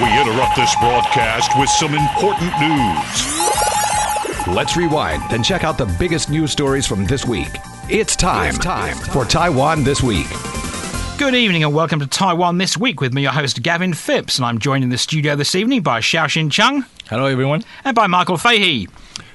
We interrupt this broadcast with some important news. Let's rewind and check out the biggest news stories from this week. It's time, it's time for Taiwan This Week. Good evening and welcome to Taiwan This Week with me, your host Gavin Phipps, and I'm joined in the studio this evening by Xiaoxin Chung. Hello, everyone. And by Michael Fahey.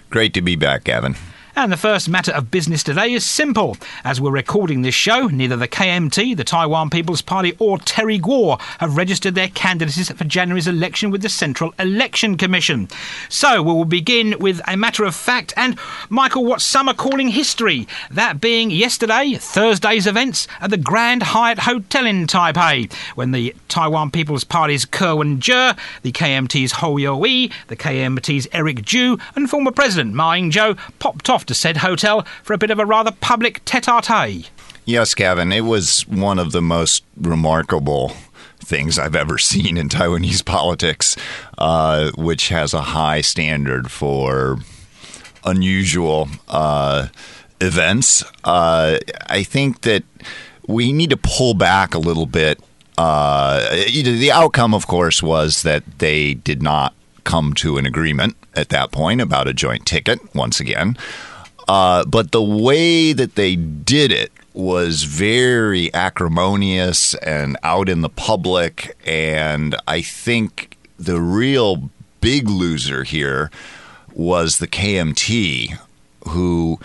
Great to be back, Gavin. And the first matter of business today is simple. As we're recording this show, neither the KMT, the Taiwan People's Party, or Terry Gou have registered their candidacies for January's election with the Central Election Commission. So we will begin with a matter of fact and, Michael, what some are calling history. That being yesterday, Thursday's events at the Grand Hyatt Hotel in Taipei, when the Taiwan People's Party's Ko Wen-je, the KMT's Hou Yu-ih, the KMT's Eric Chu, and former President Ma Ying-jeou popped off to said hotel for a bit of a rather public tete-a-tete. Yes, Gavin, it was one of the most remarkable things I've ever seen in Taiwanese politics, uh, which has a high standard for unusual uh, events. Uh, I think that we need to pull back a little bit. Uh, the outcome, of course, was that they did not come to an agreement at that point about a joint ticket once again. Uh, but the way that they did it was very acrimonious and out in the public. And I think the real big loser here was the KMT, who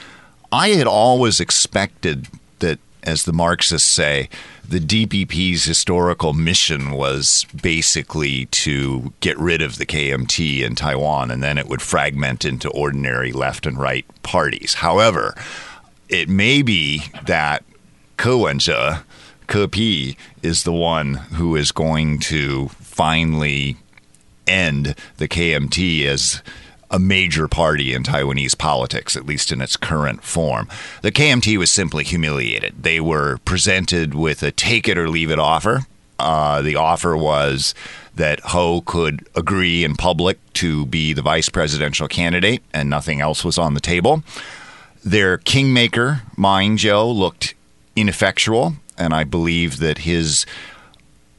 I had always expected that, as the Marxists say, the DPP's historical mission was basically to get rid of the KMT in Taiwan, and then it would fragment into ordinary left and right parties. However, it may be that Ko Wen-je, Ke Pi, is the one who is going to finally end the KMT as a major party in Taiwanese politics, at least in its current form. The KMT was simply humiliated. They were presented with a take it or leave it offer. Uh, the offer was that Ho could agree in public to be the vice presidential candidate, and nothing else was on the table. Their kingmaker, Ma Ying-jeou, looked ineffectual, and I believe that his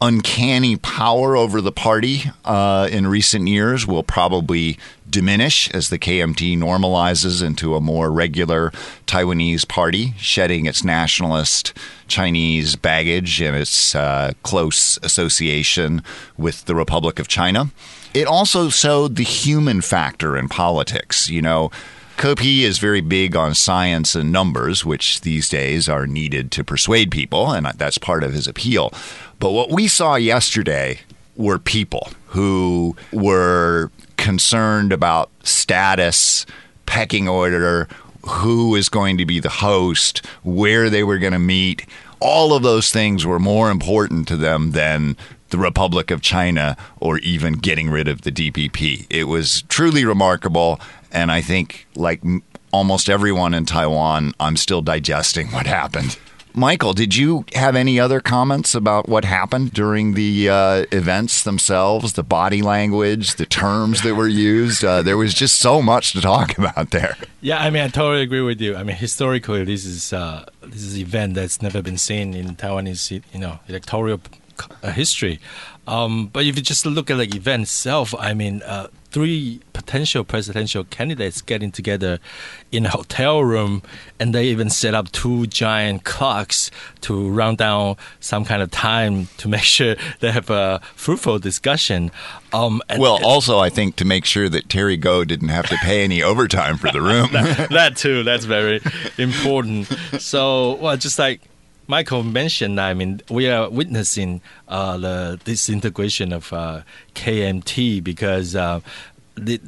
uncanny power over the party uh, in recent years will probably diminish as the KMT normalizes into a more regular Taiwanese party, shedding its nationalist Chinese baggage and its uh, close association with the Republic of China. It also showed the human factor in politics. You know, Ke Pi is very big on science and numbers, which these days are needed to persuade people, and that's part of his appeal. But what we saw yesterday were people who were concerned about status, pecking order, who is going to be the host, where they were going to meet. All of those things were more important to them than the Republic of China or even getting rid of the DPP. It was truly remarkable. And I think, like almost everyone in Taiwan, I'm still digesting what happened. Michael, did you have any other comments about what happened during the uh, events themselves, the body language, the terms that were used? Uh, there was just so much to talk about there. Yeah, I mean, I totally agree with you. I mean, historically, this is uh, this is an event that's never been seen in Taiwanese, you know, electoral uh, history. Um, but if you just look at the event itself, I mean, uh, three potential presidential candidates getting together in a hotel room, and they even set up two giant clocks to round down some kind of time to make sure they have a fruitful discussion. Um, well, also, I think to make sure that Terry Gou didn't have to pay any overtime for the room. that, that too, that's very important. So, well, just like Michael mentioned, I mean, we are witnessing uh, the disintegration of uh, KMT because uh, the,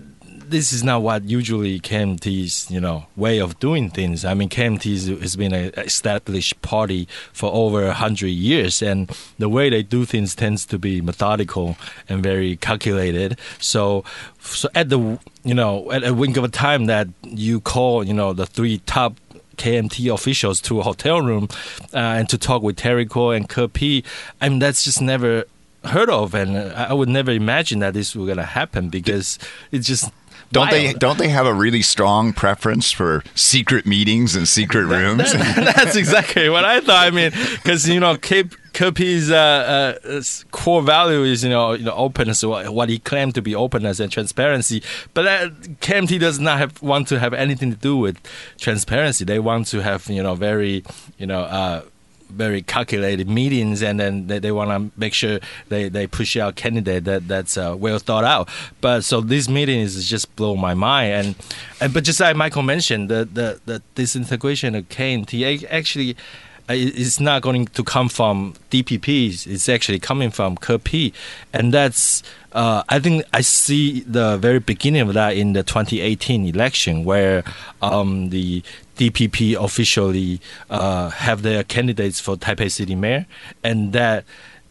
this is not what usually KMT's you know way of doing things. I mean, KMT has been an established party for over hundred years, and the way they do things tends to be methodical and very calculated. So, so at the you know at a wink of a time that you call you know the three top KMT officials to a hotel room uh, and to talk with Terry Gou and Ke Pi. I mean, that's just never heard of, and I would never imagine that this was going to happen because it's just. Don't they don't they have a really strong preference for secret meetings and secret rooms? That, that, that's exactly what I thought. I mean, because you know, Ke KP's uh, uh, core value is you know you know openness, what, he claimed to be openness and transparency. But that, KMT does not have, want to have anything to do with transparency. They want to have you know very you know. Uh, very calculated meetings, and then they, they want to make sure they, they push out candidate that that's uh, well thought out. But so this meeting is just blow my mind, and, and but just like Michael mentioned, the the, the disintegration of KMT actually uh, it's not going to come from DPP. It's actually coming from KP, and that's uh, I think I see the very beginning of that in the 2018 election, where um, the DPP officially uh, have their candidates for Taipei City Mayor, and that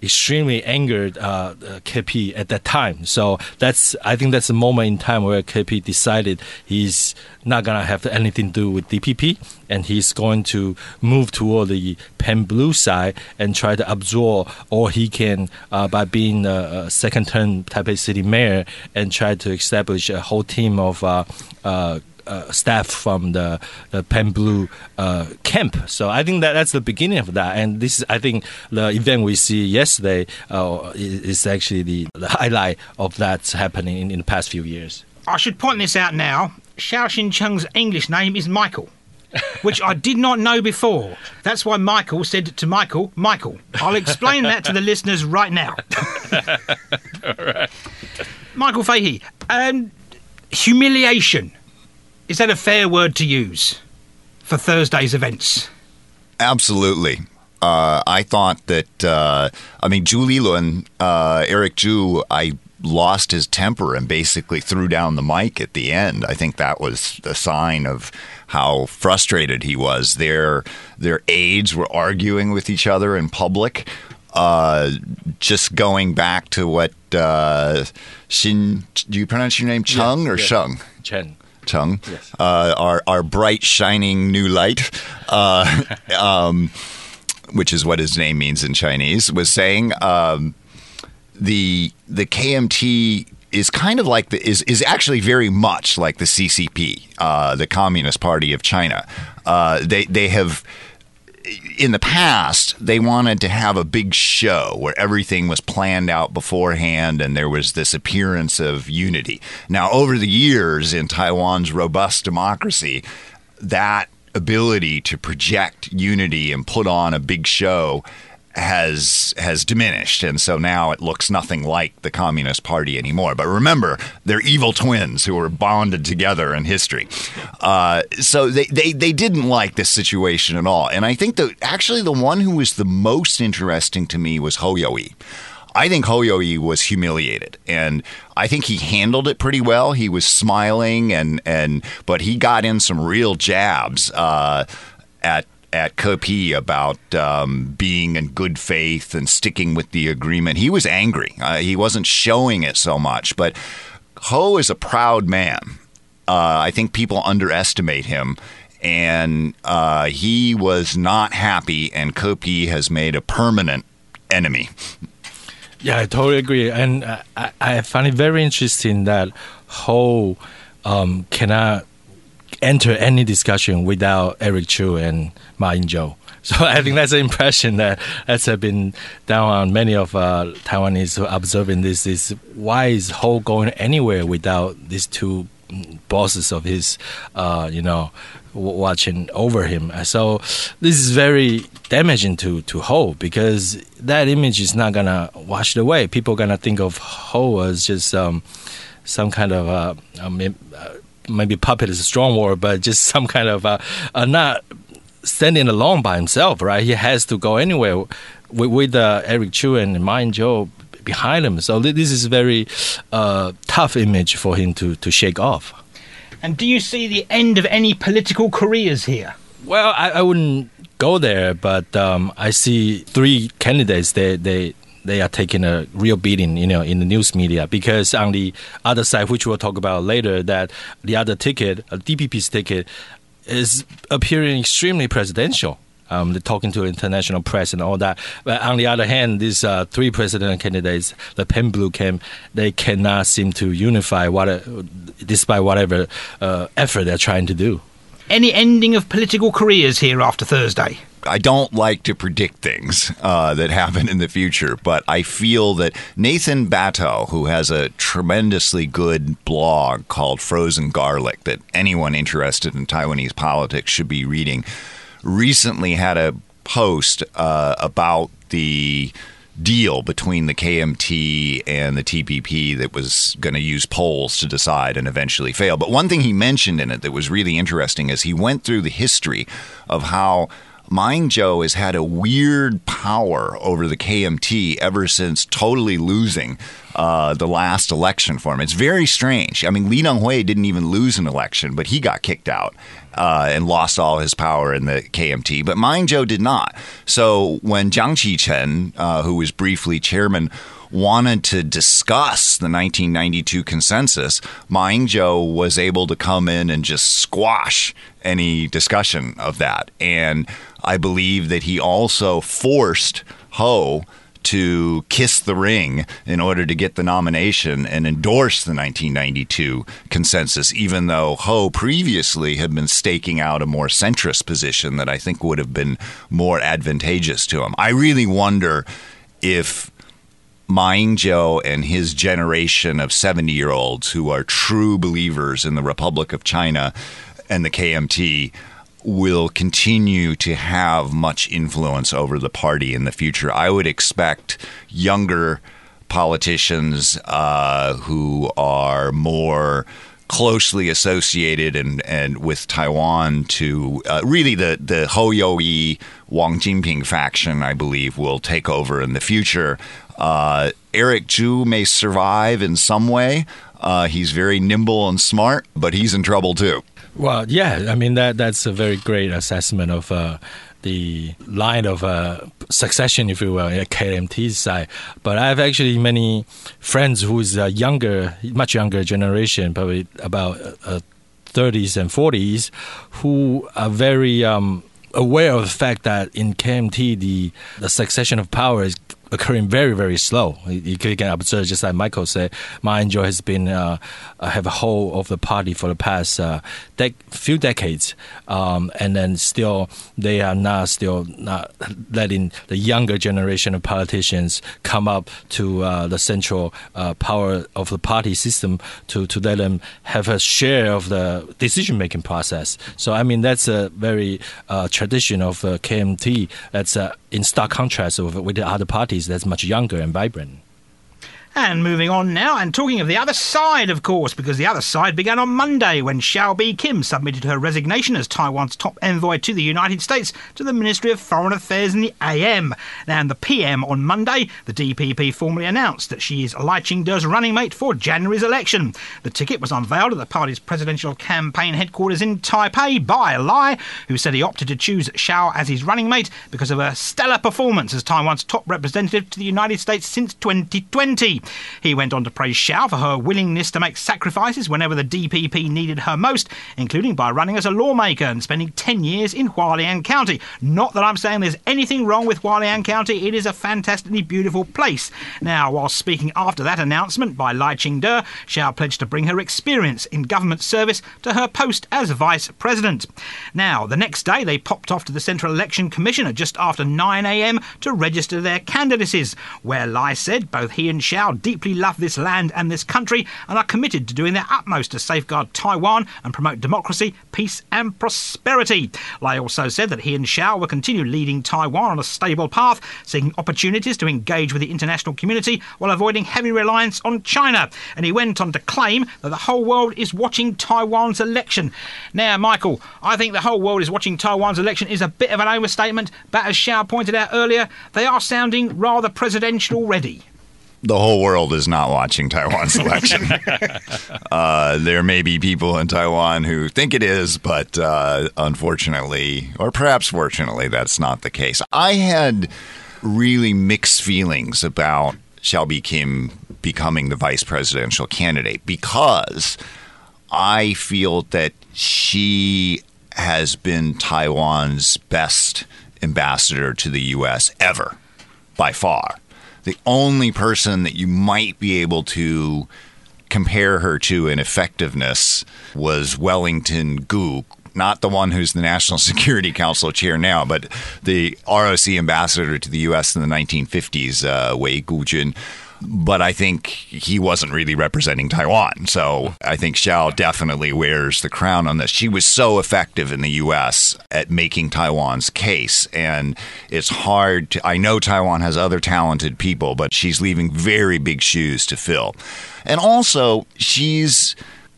extremely angered uh, KP at that time. So that's I think that's the moment in time where KP decided he's not gonna have anything to do with DPP, and he's going to move toward the Pan Blue side and try to absorb all he can uh, by being a, second-term Taipei City Mayor and try to establish a whole team of. Uh, uh staff from the, the Pan Blue uh, camp. So I think that that's the beginning of that. And this is, I think, the event we see yesterday uh, is actually the, the highlight of that happening in, in, the past few years. I should point this out now. Xiao Xin Cheng's English name is Michael. which I did not know before. That's why Michael said to Michael, Michael. I'll explain that to the listeners right now. All right. Michael Fahey, um, humiliation is that a fair word to use for Thursday's events? Absolutely. Uh, I thought that, uh, I mean, Zhu Lilun, uh, Eric Chu, I lost his temper and basically threw down the mic at the end. I think that was a sign of how frustrated he was. Their their aides were arguing with each other in public. Uh, just going back to what uh, Xin, do you pronounce your name Chung or Sheng? Chen. Tung, yes. uh, our our bright shining new light, uh, um, which is what his name means in Chinese, was saying um, the the KMT is kind of like the is is actually very much like the CCP, uh, the Communist Party of China. Uh, they they have in the past, they wanted to have a big show where everything was planned out beforehand and there was this appearance of unity. Now, over the years in Taiwan's robust democracy, that ability to project unity and put on a big show has has diminished, and so now it looks nothing like the Communist Party anymore. But remember, they're evil twins who were bonded together in history. Uh, so they, they they didn't like this situation at all. And I think that actually the one who was the most interesting to me was Hou Yu-ih. I think Hou Yu-ih was humiliated, and I think he handled it pretty well. He was smiling, and and but he got in some real jabs uh, at at KP about um, being in good faith and sticking with the agreement. He was angry. Uh, he wasn't showing it so much, but Ho is a proud man. Uh, I think people underestimate him, and uh, he was not happy. And KP has made a permanent enemy. Yeah, I totally agree, and I, I find it very interesting that Ho um, cannot enter any discussion without Eric Chu and Ma Ying-jeou. So I think that's an impression that has been down on many of uh, Taiwanese observing this is why is Ho going anywhere without these two bosses of his, uh, you know, watching over him. So this is very damaging to to Ho because that image is not gonna wash it away. People gonna think of Ho as just um, some kind of uh, um, maybe puppet is a strong word, but just some kind of uh, uh, not standing alone by himself, right? He has to go anywhere with, with uh, Eric Chu and Ma Ying-jeou behind him. So this is a very uh, tough image for him to, to shake off. And do you see the end of any political careers here? Well, I, I wouldn't go there, but um, I see three candidates. They they they are taking a real beating, you know, in the news media because on the other side, which we'll talk about later, that the other ticket, uh, DPP's ticket, is appearing extremely presidential. Um, they're talking to international press and all that. But on the other hand, these uh, three presidential candidates, the Pan Blue camp, they cannot seem to unify what, uh, despite whatever uh, effort they're trying to do. Any ending of political careers here after Thursday? I don't like to predict things uh, that happen in the future, but I feel that Nathan Batto, who has a tremendously good blog called Frozen Garlic that anyone interested in Taiwanese politics should be reading, recently had a post uh, about the deal between the KMT and the TPP that was going to use polls to decide and eventually fail. But one thing he mentioned in it that was really interesting is he went through the history of how Ma Ying-jeou has had a weird power over the KMT ever since totally losing uh, the last election for him. It's very strange. I mean, Lee Teng-hui didn't even lose an election, but he got kicked out uh, and lost all his power in the KMT. But Ma Ying-jeou did not. So when Jiang Qichen, uh, who was briefly chairman, wanted to discuss the 1992 consensus, Ying-jeou was able to come in and just squash any discussion of that. And I believe that he also forced Ho to kiss the ring in order to get the nomination and endorse the 1992 consensus, even though Ho previously had been staking out a more centrist position that I think would have been more advantageous to him. I really wonder if Ma Ying-jeou and his generation of 70 year olds who are true believers in the Republic of China and the KMT will continue to have much influence over the party in the future. I would expect younger politicians uh, who are more closely associated and, and with Taiwan to uh, really the the Hou Yu-ih Wang Jinping faction, I believe, will take over in the future. Uh, Eric Chu may survive in some way. Uh, he's very nimble and smart, but he's in trouble too. Well, yeah, I mean that that's a very great assessment of uh, the line of uh, succession, if you will, at KMT's side. But I have actually many friends who's a younger, much younger generation, probably about uh, 30s and 40s, who are very um, aware of the fact that in KMT the the succession of power is occurring very very slow. You can observe just like Michael said, Ma Ying-jeou has been uh, have a hold of the party for the past uh, dec- few decades, um, and then still they are not still not letting the younger generation of politicians come up to uh, the central uh, power of the party system to to let them have a share of the decision making process. So I mean that's a very uh, tradition of the KMT. That's uh, in stark contrast with, with the other parties that's much younger and vibrant. And moving on now, and talking of the other side, of course, because the other side began on Monday when Hsiao Bi-khim submitted her resignation as Taiwan's top envoy to the United States to the Ministry of Foreign Affairs in the AM. In the PM on Monday, the DPP formally announced that she is Lai Ching-te's running mate for January's election. The ticket was unveiled at the party's presidential campaign headquarters in Taipei by Lai, who said he opted to choose Hsiao as his running mate because of her stellar performance as Taiwan's top representative to the United States since 2020. He went on to praise Hsiao for her willingness to make sacrifices whenever the DPP needed her most, including by running as a lawmaker and spending 10 years in Hualien County. Not that I'm saying there's anything wrong with Hualien County, it is a fantastically beautiful place. Now, while speaking after that announcement by Lai Ching-te, Hsiao pledged to bring her experience in government service to her post as vice president. Now, the next day they popped off to the Central Election Commission at just after 9am to register their candidacies, where Lai said both he and Hsiao deeply love this land and this country and are committed to doing their utmost to safeguard Taiwan and promote democracy, peace, and prosperity. Lai also said that he and Hsiao will continue leading Taiwan on a stable path, seeking opportunities to engage with the international community while avoiding heavy reliance on China. And he went on to claim that the whole world is watching Taiwan's election. Now, Michael, I think the whole world is watching Taiwan's election is a bit of an overstatement, but as Hsiao pointed out earlier, they are sounding rather presidential already the whole world is not watching Taiwan's election. uh, there may be people in Taiwan who think it is, but uh, unfortunately, or perhaps fortunately, that's not the case. I had really mixed feelings about Hsiao Bi-khim becoming the vice presidential candidate because I feel that she has been Taiwan's best ambassador to the U.S. ever, by far the only person that you might be able to compare her to in effectiveness was Wellington Koo, not the one who's the National Security Council chair now, but the ROC ambassador to the U.S. in the 1950s, uh, Wei Gujun but I think he wasn't really representing Taiwan. So I think Xiao definitely wears the crown on this. She was so effective in the U.S. at making Taiwan's case, and it's hard to. I know Taiwan has other talented people, but she's leaving very big shoes to fill. And also, she's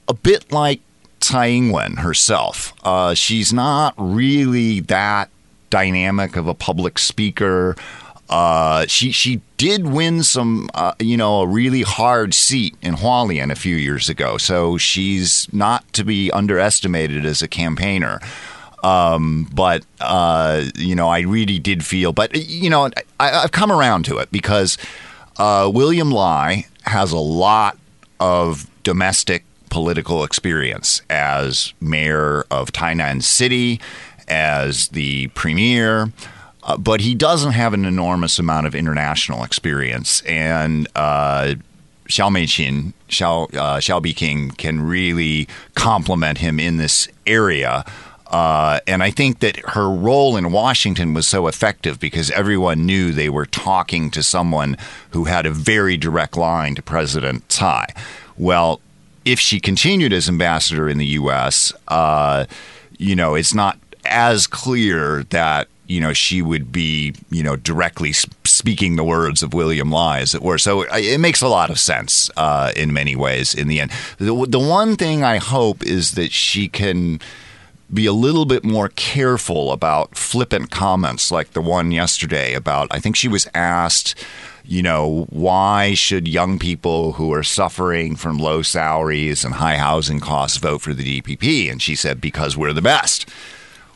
a bit like Tsai Ing-wen herself. Uh, she's not really that dynamic of a public speaker. Uh, she she did win some, uh, you know, a really hard seat in Hualien a few years ago. So she's not to be underestimated as a campaigner. Um, but uh, you know, I really did feel. But you know, I, have come around to it because uh, William Lai has a lot of domestic political experience as mayor of Tainan City, as the premier. Uh, but he doesn't have an enormous amount of international experience. And uh, Xiao Meiqin, Xiao, uh, Xiao can really complement him in this area. Uh, and I think that her role in Washington was so effective because everyone knew they were talking to someone who had a very direct line to President Tsai. Well, if she continued as ambassador in the U.S., uh, you know, it's not as clear that you know, she would be, you know, directly speaking the words of William Lai, as it were. So it makes a lot of sense uh, in many ways in the end. The, the one thing I hope is that she can be a little bit more careful about flippant comments like the one yesterday about, I think she was asked, you know, why should young people who are suffering from low salaries and high housing costs vote for the DPP? And she said, because we're the best.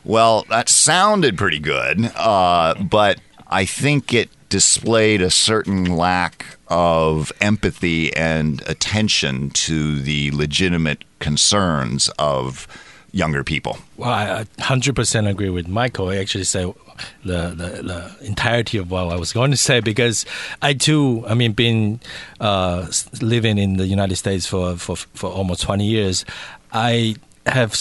Well, that sounded pretty good, uh, but I think it displayed a certain lack of empathy and attention to the legitimate concerns of younger people. Well, I 100% agree with Michael. I actually say the, the, the, entirety of what I was going to say because I too, I mean, been uh, living in the United States for, for, for almost 20 years, I have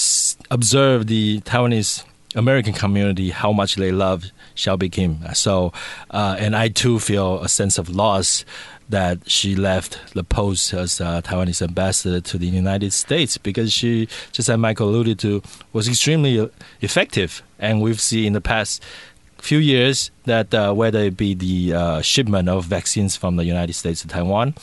observed the Taiwanese American community how much they love Xiao Kim. So, uh, and I too feel a sense of loss that she left the post as uh, Taiwanese ambassador to the United States because she, just as Michael alluded to, was extremely effective. And we've seen in the past few years that uh, whether it be the uh, shipment of vaccines from the United States to Taiwan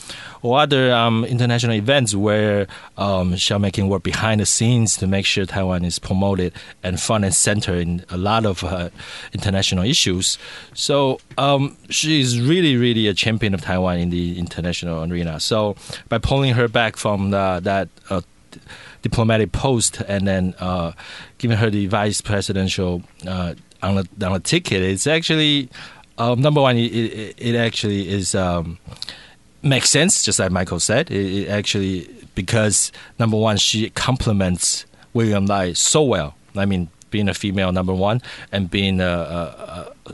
or other um, international events where um, Xiao can work behind the scenes to make sure Taiwan is promoted and front and center in a lot of uh, international issues. So um, she is really, really a champion of Taiwan in the international arena. So by pulling her back from the, that uh, diplomatic post and then uh, giving her the vice presidential uh, on a on a ticket, it's actually um, number one. It, it, it actually is um, makes sense, just like Michael said. It, it, actually because number one, she complements William Lai so well. I mean, being a female, number one, and being a, a, a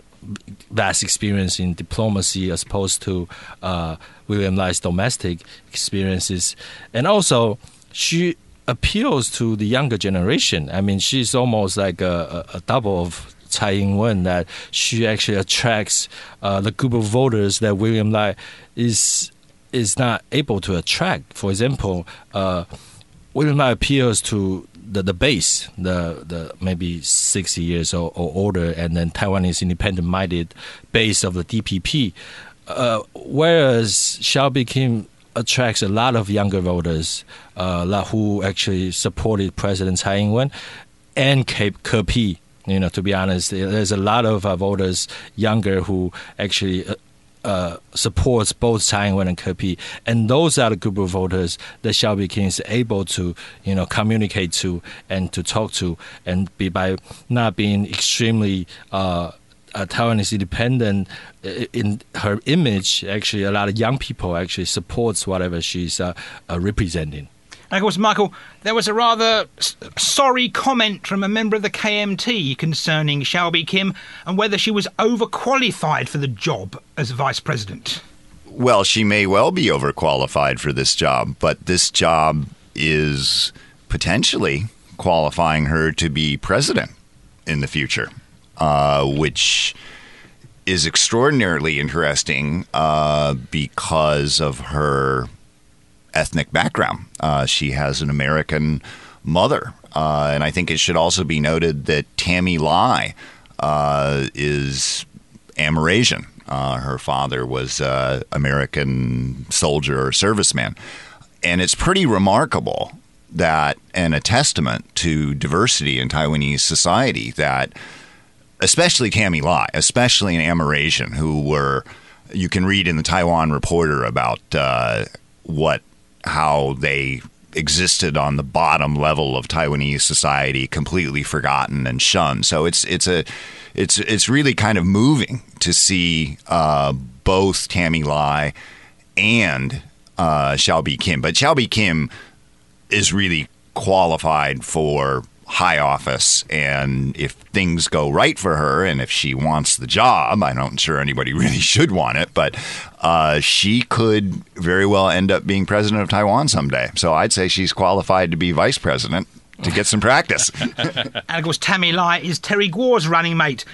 vast experience in diplomacy as opposed to uh, William Lai's domestic experiences, and also she appeals to the younger generation. I mean, she's almost like a, a, a double of Tsai Ing-wen that she actually attracts uh, the group of voters that William Lai is is not able to attract. For example, uh, William Lai appeals to the, the base, the the maybe sixty years or, or older, and then Taiwanese independent minded base of the DPP. Uh, whereas Xiao Kim attracts a lot of younger voters uh, who actually supported President Tsai Ing-wen and KP you know, to be honest, there's a lot of uh, voters younger who actually uh, uh, supports both Tsai Ing-wen and KP, and those are the group of voters that Hsiao Bi-khim is able to, you know, communicate to and to talk to, and be by not being extremely. Uh, uh, Taiwanese independent uh, in her image, actually, a lot of young people actually supports whatever she's uh, uh, representing. And of course, Michael, there was a rather sorry comment from a member of the KMT concerning Hsiao Bi-khim and whether she was overqualified for the job as vice president. Well, she may well be overqualified for this job, but this job is potentially qualifying her to be president in the future, uh, which is extraordinarily interesting uh, because of her ethnic background. Uh, she has an American mother, uh, and I think it should also be noted that Tammy Lai uh, is Amerasian. Uh, her father was an American soldier or serviceman. And it's pretty remarkable that, and a testament to diversity in Taiwanese society, that especially Tammy Lai, especially an Amerasian, who were, you can read in the Taiwan Reporter about uh, what, how they existed on the bottom level of Taiwanese society, completely forgotten and shunned. So it's it's a it's it's really kind of moving to see uh, both Tammy Lai and uh, Hsiao Bi-khim, but Hsiao Bi-khim is really qualified for high office and if things go right for her and if she wants the job i'm not sure anybody really should want it but uh, she could very well end up being president of taiwan someday so i'd say she's qualified to be vice president to get some practice And of course, Tammy Lai is Terry Gou's running mate.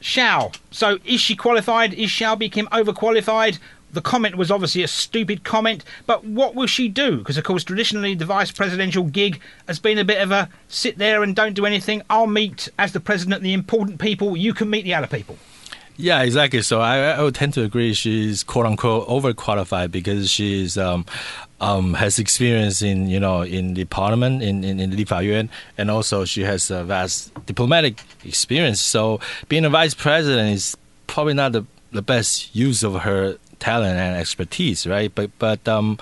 Xiao. So is she qualified? Is Xiao Kim overqualified? The comment was obviously a stupid comment, but what will she do? Because, of course, traditionally the vice presidential gig has been a bit of a sit there and don't do anything. I'll meet, as the president, the important people. You can meet the other people. Yeah, exactly. So I, I would tend to agree she's quote unquote overqualified because she's um, um, has experience in you know in the parliament in in, in Faiyuan, and also she has a vast diplomatic experience. So being a vice president is probably not the, the best use of her talent and expertise, right? But but um,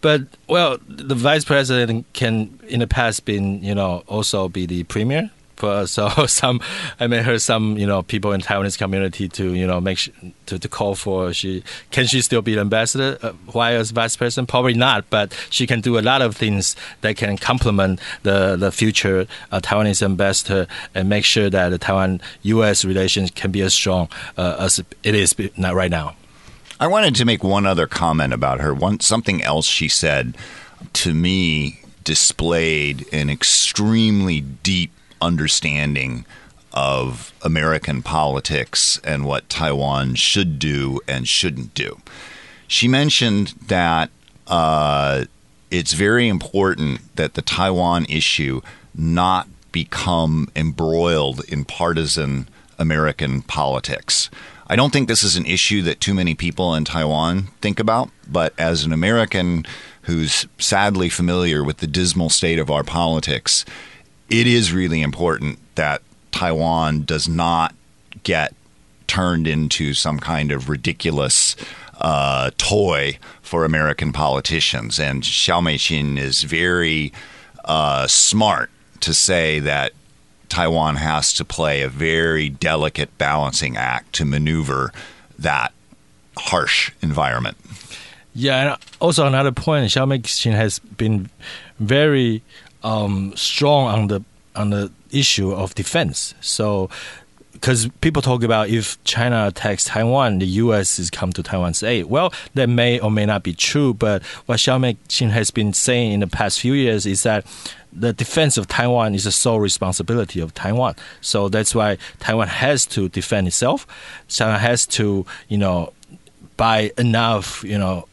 but well, the vice president can in the past been you know also be the premier so some I may heard some you know people in Taiwanese community to you know make sh- to, to call for she can she still be the ambassador uh, while as vice president probably not but she can do a lot of things that can complement the the future uh, Taiwanese ambassador and make sure that the Taiwan U.S. relations can be as strong uh, as it is not right now. I wanted to make one other comment about her. One something else she said to me displayed an extremely deep understanding of American politics and what Taiwan should do and shouldn't do. She mentioned that uh, it's very important that the Taiwan issue not become embroiled in partisan American politics. I don't think this is an issue that too many people in Taiwan think about, but as an American who's sadly familiar with the dismal state of our politics, it is really important that Taiwan does not get turned into some kind of ridiculous uh, toy for American politicians. And Xiao Meiqin is very uh, smart to say that Taiwan has to play a very delicate balancing act to maneuver that harsh environment. Yeah, and also another point, Xiao Meiqin has been very um, strong on the on the issue of defense. So, because people talk about if China attacks Taiwan, the U.S. is come to Taiwan's aid. Well, that may or may not be true. But what Xiao Meiqin has been saying in the past few years is that the defense of Taiwan is the sole responsibility of Taiwan. So that's why Taiwan has to defend itself. China has to, you know, buy enough, you know,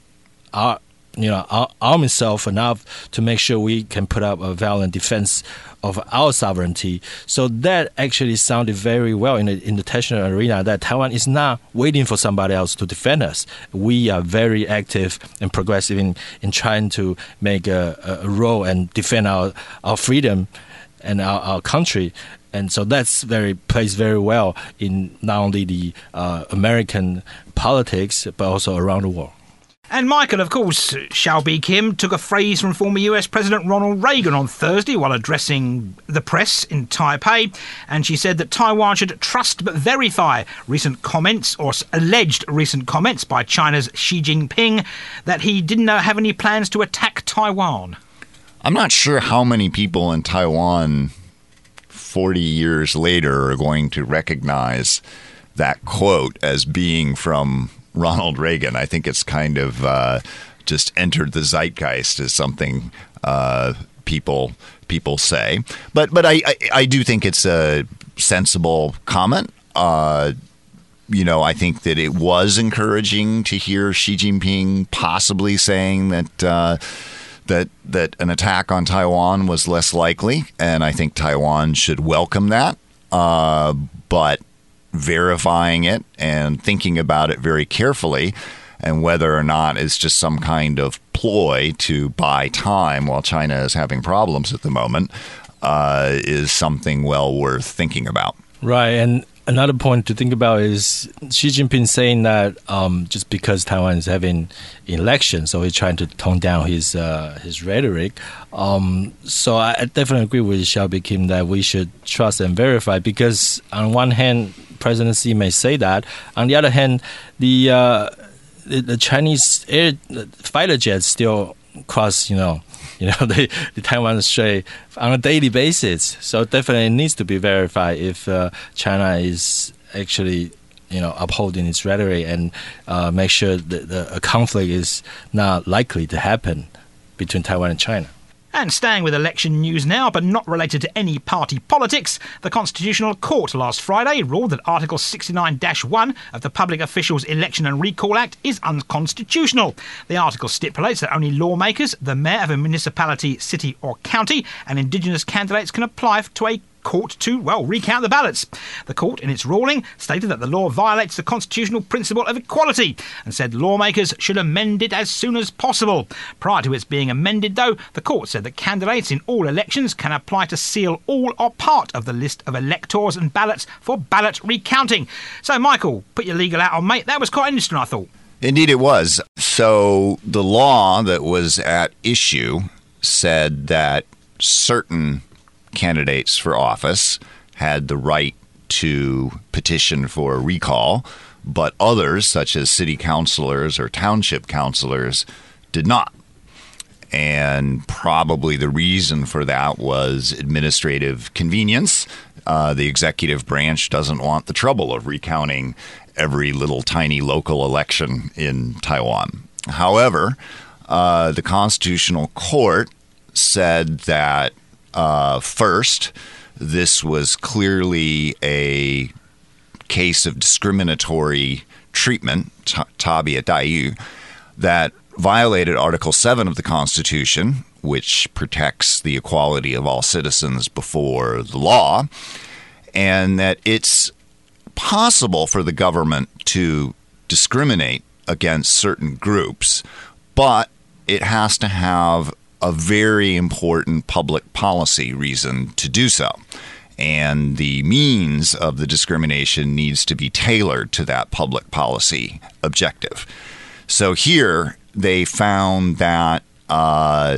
our you know arm itself enough to make sure we can put up a valiant defense of our sovereignty. So that actually sounded very well in the in the international arena. That Taiwan is not waiting for somebody else to defend us. We are very active and progressive in, in trying to make a, a role and defend our our freedom and our, our country and so that's very plays very well in not only the uh, American politics but also around the world. And Michael, of course, Hsiao Bi-khim took a phrase from former US President Ronald Reagan on Thursday while addressing the press in Taipei, and she said that Taiwan should trust but verify recent comments or alleged recent comments by China's Xi Jinping that he didn't have any plans to attack Taiwan. I'm not sure how many people in Taiwan 40 years later are going to recognize that quote as being from Ronald Reagan. I think it's kind of uh, just entered the zeitgeist as something uh, people people say. But but I, I, I do think it's a sensible comment. Uh, you know, I think that it was encouraging to hear Xi Jinping possibly saying that uh, that that an attack on Taiwan was less likely, and I think Taiwan should welcome that. Uh, but verifying it and thinking about it very carefully, and whether or not it's just some kind of ploy to buy time while China is having problems at the moment, uh, is something well worth thinking about. Right, and another point to think about is Xi Jinping saying that um, just because Taiwan is having election, so he's trying to tone down his uh, his rhetoric. Um, so I definitely agree with Hsiao Bi-khim that we should trust and verify because on one hand, President Xi may say that. On the other hand, the uh, the, the, Chinese air fighter jets still cross, you know, you know the, the Taiwan Strait on a daily basis. So definitely needs to be verified if uh, China is actually you know upholding its rhetoric and uh, make sure that the, a conflict is not likely to happen between Taiwan and China. And staying with election news now, but not related to any party politics, the Constitutional Court last Friday ruled that Article 69 1 of the Public Officials Election and Recall Act is unconstitutional. The article stipulates that only lawmakers, the mayor of a municipality, city, or county, and Indigenous candidates can apply to a court to, well, recount the ballots. The court, in its ruling, stated that the law violates the constitutional principle of equality and said lawmakers should amend it as soon as possible. Prior to its being amended, though, the court said that candidates in all elections can apply to seal all or part of the list of electors and ballots for ballot recounting. So, Michael, put your legal hat on, mate. That was quite interesting, I thought. Indeed, it was. So, the law that was at issue said that certain candidates for office had the right to petition for recall, but others, such as city councilors or township councilors, did not. And probably the reason for that was administrative convenience. Uh, the executive branch doesn't want the trouble of recounting every little tiny local election in Taiwan. However, uh, the Constitutional Court said that uh, first, this was clearly a case of discriminatory treatment, tabia dayu, that violated Article 7 of the Constitution, which protects the equality of all citizens before the law, and that it's possible for the government to discriminate against certain groups, but it has to have a very important public policy reason to do so. And the means of the discrimination needs to be tailored to that public policy objective. So here they found that uh,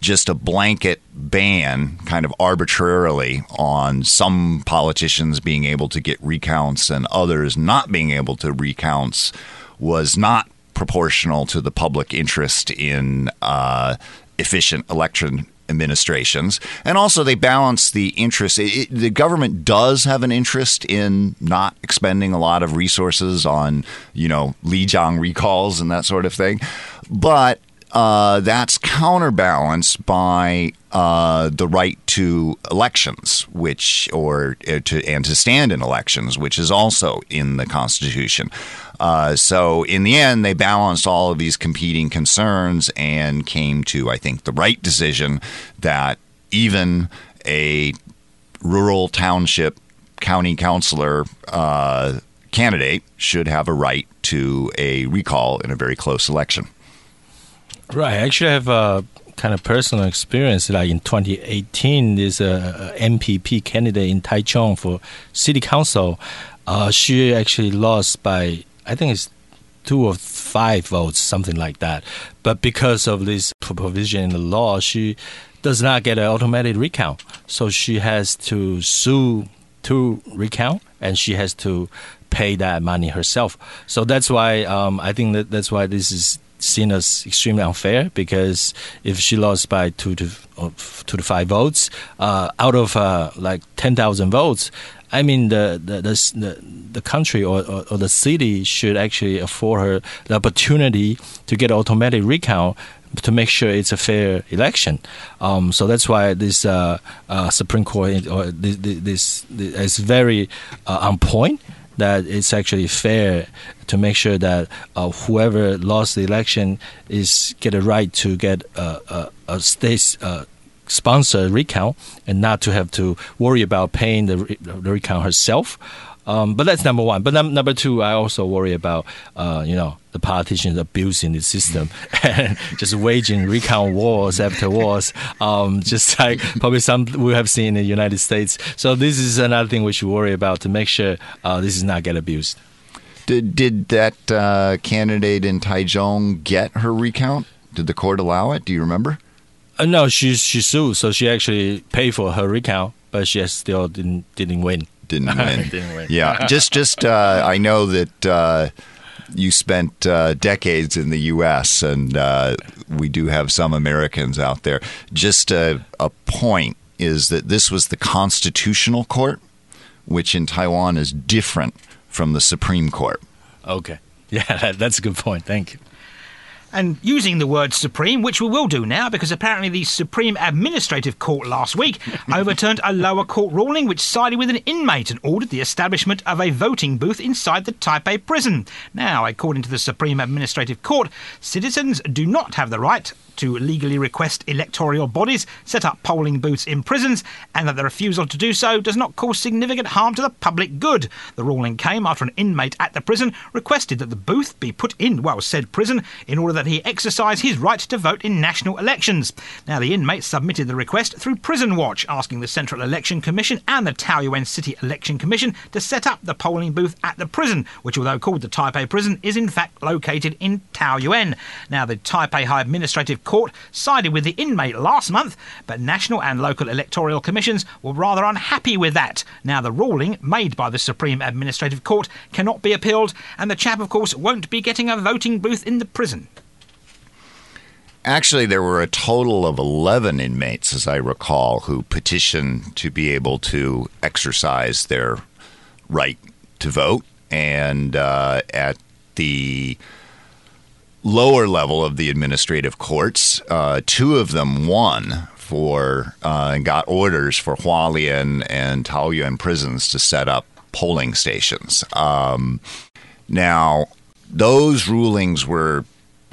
just a blanket ban, kind of arbitrarily, on some politicians being able to get recounts and others not being able to recounts was not proportional to the public interest in uh, efficient election administrations. And also, they balance the interest. It, the government does have an interest in not expending a lot of resources on, you know, Lijiang recalls and that sort of thing. But uh, that's counterbalanced by uh, the right to elections, which or uh, to and to stand in elections, which is also in the Constitution. Uh, so in the end, they balanced all of these competing concerns and came to, I think, the right decision that even a rural township county councilor uh, candidate should have a right to a recall in a very close election. Right. I actually have a kind of personal experience. Like in 2018, there's a, NPP candidate in Taichung for city council. Uh, she actually lost by I think it's two or five votes, something like that. But because of this provision in the law, she does not get an automatic recount. So she has to sue to recount, and she has to pay that money herself. So that's why um, I think that that's why this is seen as extremely unfair because if she lost by two to uh, two to five votes uh, out of uh, like ten thousand votes, I mean, the the the, the country or, or, or, the city should actually afford her the opportunity to get automatic recount to make sure it's a fair election. Um, so that's why this uh, uh, Supreme Court or this, this, this is very uh, on point. That it's actually fair to make sure that uh, whoever lost the election is get a right to get a, a, a state uh, sponsored recount and not to have to worry about paying the, the recount herself. Um, but that's number one. But num- number two, I also worry about uh, you know the politicians abusing the system and just waging recount wars after wars, um, just like probably some we have seen in the United States. So this is another thing we should worry about to make sure uh, this is not get abused. Did did that uh, candidate in Taichung get her recount? Did the court allow it? Do you remember? Uh, no, she she sued, so she actually paid for her recount, but she still didn't didn't win. Didn't win. Didn't win. Yeah, just just uh, I know that uh, you spent uh, decades in the U.S. and uh, we do have some Americans out there. Just a, a point is that this was the Constitutional Court, which in Taiwan is different from the Supreme Court. Okay. Yeah, that, that's a good point. Thank you. And using the word supreme, which we will do now, because apparently the Supreme Administrative Court last week overturned a lower court ruling which sided with an inmate and ordered the establishment of a voting booth inside the Taipei prison. Now, according to the Supreme Administrative Court, citizens do not have the right to legally request electoral bodies set up polling booths in prisons, and that the refusal to do so does not cause significant harm to the public good. The ruling came after an inmate at the prison requested that the booth be put in, well, said prison, in order that he exercise his right to vote in national elections. Now, the inmate submitted the request through Prison Watch, asking the Central Election Commission and the Taoyuan City Election Commission to set up the polling booth at the prison, which, although called the Taipei prison, is in fact located in Taoyuan. Now, the Taipei High Administrative Court sided with the inmate last month, but national and local electoral commissions were rather unhappy with that. Now, the ruling made by the Supreme Administrative Court cannot be appealed, and the chap, of course, won't be getting a voting booth in the prison. Actually, there were a total of 11 inmates, as I recall, who petitioned to be able to exercise their right to vote. And uh, at the lower level of the administrative courts, uh, two of them won for uh, and got orders for Hualien and Taoyuan prisons to set up polling stations. Um, now, those rulings were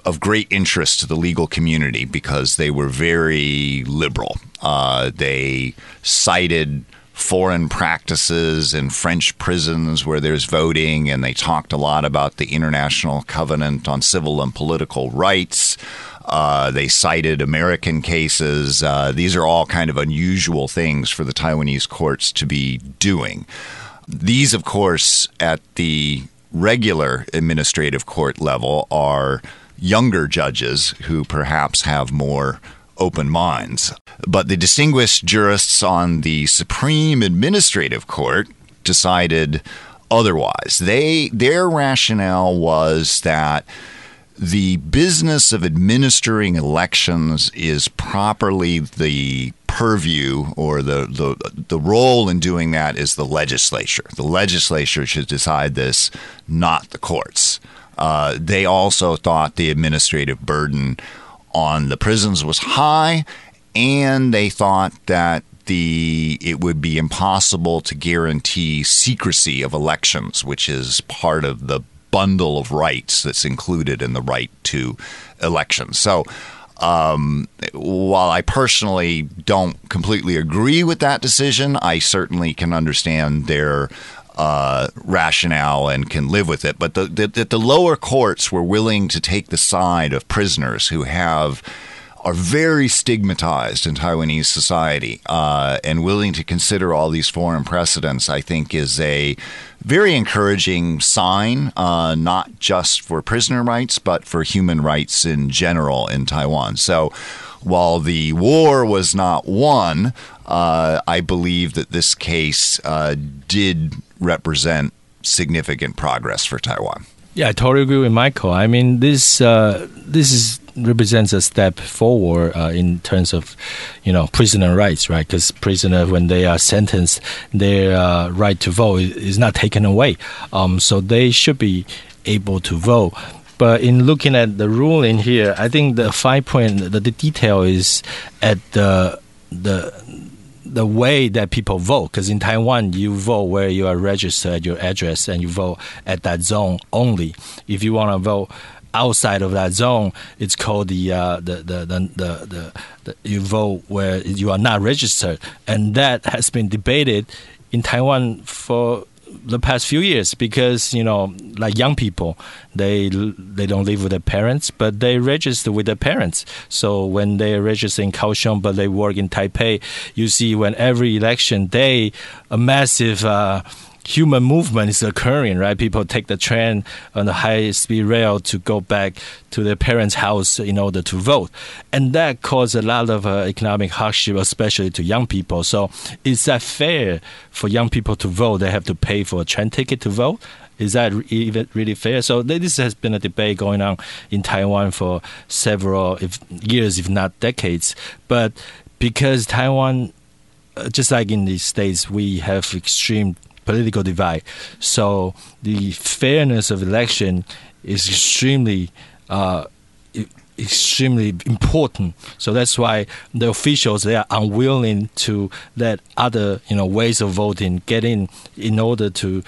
of great interest to the legal community because they were very liberal. Uh, they cited foreign practices in French prisons where there's voting, and they talked a lot about the International Covenant on Civil and Political Rights. Uh, they cited American cases. Uh, these are all kind of unusual things for the Taiwanese courts to be doing. These, of course, at the regular administrative court level are younger judges who perhaps have more open minds. But the distinguished jurists on the Supreme Administrative Court decided otherwise. They their rationale was that the business of administering elections is properly the purview or the, the the role in doing that is the legislature. The legislature should decide this, not the courts. Uh, they also thought the administrative burden on the prisons was high, and they thought that the it would be impossible to guarantee secrecy of elections, which is part of the bundle of rights that's included in the right to elections. So. Um, while I personally don't completely agree with that decision, I certainly can understand their uh, rationale and can live with it. But the, the, the lower courts were willing to take the side of prisoners who have are very stigmatized in Taiwanese society uh, and willing to consider all these foreign precedents, I think, is a very encouraging sign, uh, not just for prisoner rights, but for human rights in general in Taiwan. So while the war was not won, uh, I believe that this case uh, did represent significant progress for Taiwan. Yeah, I totally agree with Michael. I mean, this uh, this is represents a step forward uh, in terms of, you know, prisoner rights, right? Because prisoner, when they are sentenced, their uh, right to vote is not taken away. Um, so they should be able to vote. But in looking at the ruling here, I think the five point the, the detail is at the the the way that people vote. Because in Taiwan, you vote where you are registered your address, and you vote at that zone only. If you want to vote outside of that zone, it's called the uh, the, the, the, the, the, you vote where you are not registered, and that has been debated in Taiwan for the past few years because you know like young people they they don't live with their parents but they register with their parents. So when they register in Kaohsiung but they work in Taipei you see when every election day a massive uh, human movement is occurring, right? People take the train on the high speed rail to go back to their parents' house in order to vote. And that caused a lot of uh, economic hardship, especially to young people. So, is that fair for young people to vote? They have to pay for a train ticket to vote? Is that even really fair? So this has been a debate going on in Taiwan for several if, years, if not decades. But because Taiwan, uh, just like in the states, we have extreme political divide. So the fairness of election is extremely. Uh, extremely important. So that's why the officials they are unwilling to let other you know ways of voting get in in order to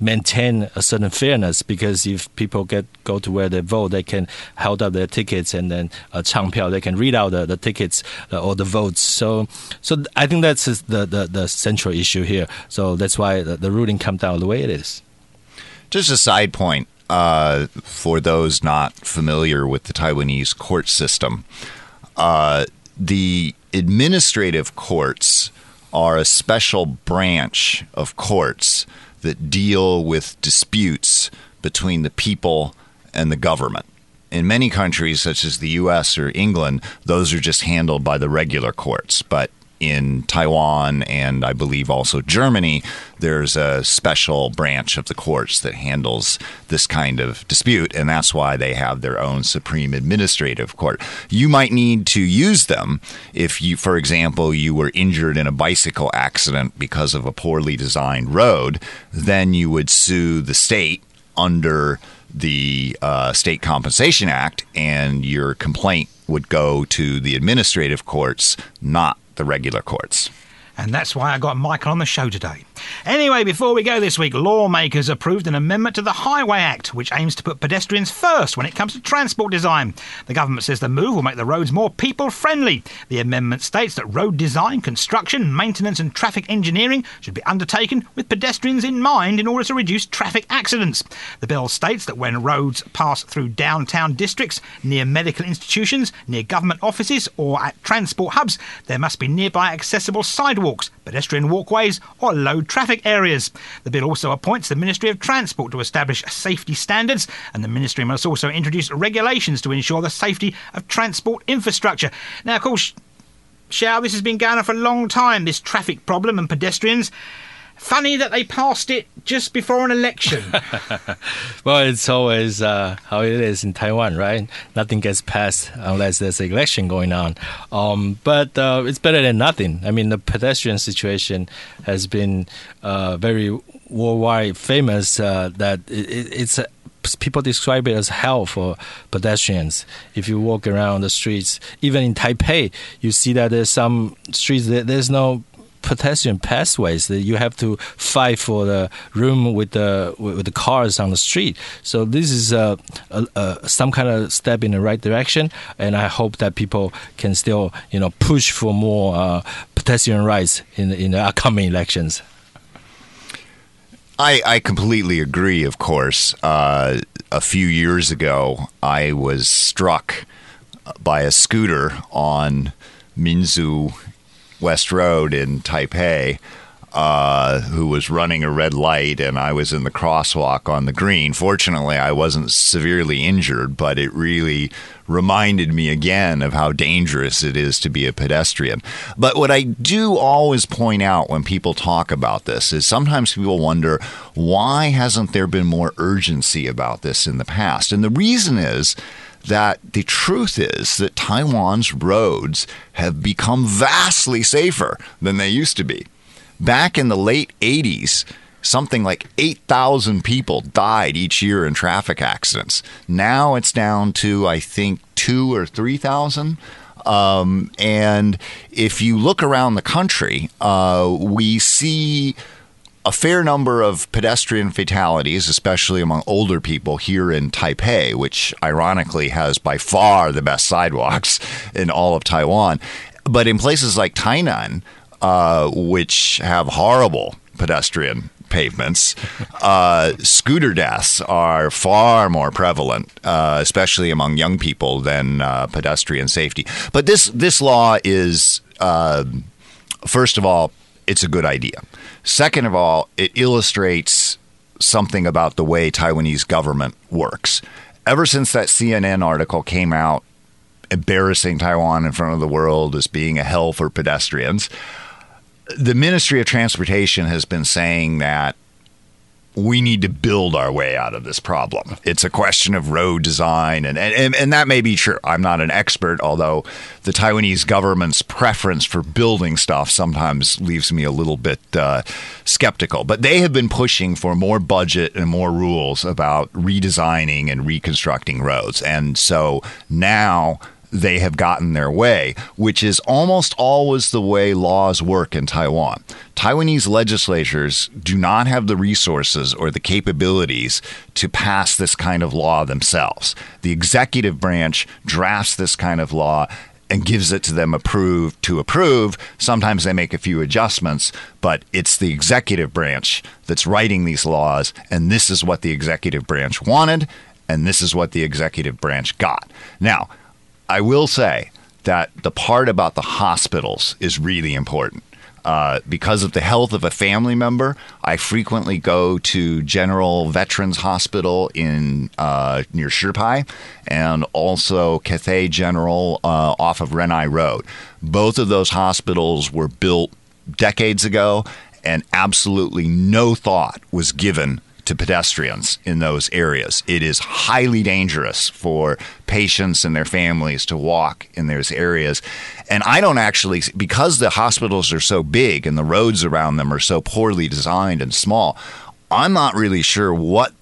maintain a certain fairness because if people get go to where they vote, they can hold up their tickets and then uh, 唱票, they can read out the, the tickets uh, or the votes. So, so I think that's the, the, the central issue here. So that's why the, the ruling comes out the way it is. Just a side point uh, for those not familiar with the Taiwanese court system. Uh, the administrative courts are a special branch of courts that deal with disputes between the people and the government. In many countries, such as the US or England, those are just handled by the regular courts. But in Taiwan and I believe also Germany, there's a special branch of the courts that handles this kind of dispute, and that's why they have their own supreme administrative court. You might need to use them if you, for example, you were injured in a bicycle accident because of a poorly designed road, then you would sue the state under the uh, State Compensation Act, and your complaint would go to the administrative courts, not the regular courts. And that's why I got Michael on the show today. Anyway, before we go this week, lawmakers approved an amendment to the Highway Act, which aims to put pedestrians first when it comes to transport design. The government says the move will make the roads more people friendly. The amendment states that road design, construction, maintenance, and traffic engineering should be undertaken with pedestrians in mind in order to reduce traffic accidents. The bill states that when roads pass through downtown districts, near medical institutions, near government offices, or at transport hubs, there must be nearby accessible sidewalks, pedestrian walkways, or low traffic areas. The bill also appoints the Ministry of Transport to establish safety standards, and the ministry must also introduce regulations to ensure the safety of transport infrastructure. Now, of course, Xiao, this has been going on for a long time, this traffic problem and pedestrians. Funny that they passed it just before an election. well, it's always uh, how it is in Taiwan, right? Nothing gets passed unless there's an election going on. Um, but uh, it's better than nothing. I mean, the pedestrian situation has been uh, very worldwide famous. Uh, that it, it's a, people describe it as hell for pedestrians. If you walk around the streets, even in Taipei, you see that there's some streets that there's no pedestrian pathways that you have to fight for the room with the with the cars on the street. So this is a, a, a, some kind of step in the right direction, and I hope that people can still you know push for more uh, pedestrian rights in in the upcoming elections. I, I completely agree, of course. Uh, a few years ago, I was struck by a scooter on Minzu West Road in Taipei. Uh, who was running a red light, and I was in the crosswalk on the green. Fortunately, I wasn't severely injured, but it really reminded me again of how dangerous it is to be a pedestrian. But what I do always point out when people talk about this is sometimes people wonder why hasn't there been more urgency about this in the past? And the reason is that the truth is that Taiwan's roads have become vastly safer than they used to be. Back in the late 80s, something like 8,000 people died each year in traffic accidents. Now it's down to, I think, two or 3,000. Um, and if you look around the country, uh, we see a fair number of pedestrian fatalities, especially among older people here in Taipei, which ironically has by far the best sidewalks in all of Taiwan. But in places like Tainan, uh, which have horrible pedestrian pavements, uh, scooter deaths are far more prevalent, uh, especially among young people, than uh, pedestrian safety. But this this law is, uh, first of all, it's a good idea. Second of all, it illustrates something about the way Taiwanese government works. Ever since that CNN article came out embarrassing Taiwan in front of the world as being a hell for pedestrians, the Ministry of Transportation has been saying that we need to build our way out of this problem. It's a question of road design, and, and, and that may be true. I'm not an expert, although the Taiwanese government's preference for building stuff sometimes leaves me a little bit uh, skeptical. But they have been pushing for more budget and more rules about redesigning and reconstructing roads. And so now they have gotten their way, which is almost always the way laws work in Taiwan. Taiwanese legislatures do not have the resources or the capabilities to pass this kind of law themselves. The executive branch drafts this kind of law and gives it to them approved to approve. Sometimes they make a few adjustments, but it's the executive branch that's writing these laws, and this is what the executive branch wanted, and this is what the executive branch got. Now, I will say that the part about the hospitals is really important. Uh, because of the health of a family member, I frequently go to General Veterans Hospital in uh, near Shipai and also Cathay General uh, off of Renai Road. Both of those hospitals were built decades ago, and absolutely no thought was given to pedestrians in those areas. It is highly dangerous for patients and their families to walk in those areas. And I don't actually, because the hospitals are so big and the roads around them are so poorly designed and small, I'm not really sure what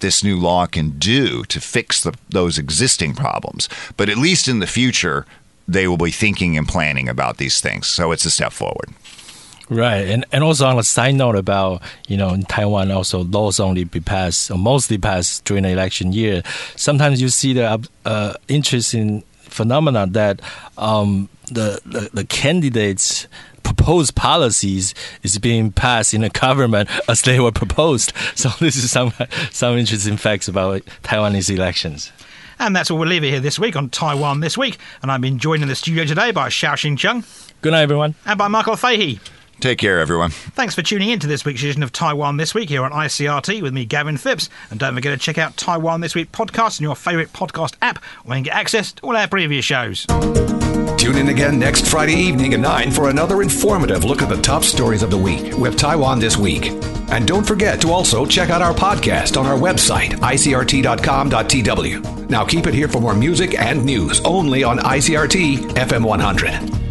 this new law can do to fix the, those existing problems. But at least in the future, they will be thinking and planning about these things. So it's a step forward. Right, and and also on a side note about you know in Taiwan also laws only be passed or mostly passed during the election year. Sometimes you see the uh, interesting phenomena that um, the, the the candidates proposed policies is being passed in the government as they were proposed. So this is some some interesting facts about Taiwanese elections. And that's all we'll leave it here this week on Taiwan This Week. And I've been joined in the studio today by Xiaoxing Chung. Good night, everyone. And by Michael Fahey. Take care, everyone. Thanks for tuning in to this week's edition of Taiwan This Week here on ICRT with me, Gavin Phipps. And don't forget to check out Taiwan This Week podcast in your favourite podcast app where you can get access to all our previous shows. Tune in again next Friday evening at 9 for another informative look at the top stories of the week with Taiwan This Week. And don't forget to also check out our podcast on our website, icrt.com.tw. Now keep it here for more music and news only on ICRT FM 100.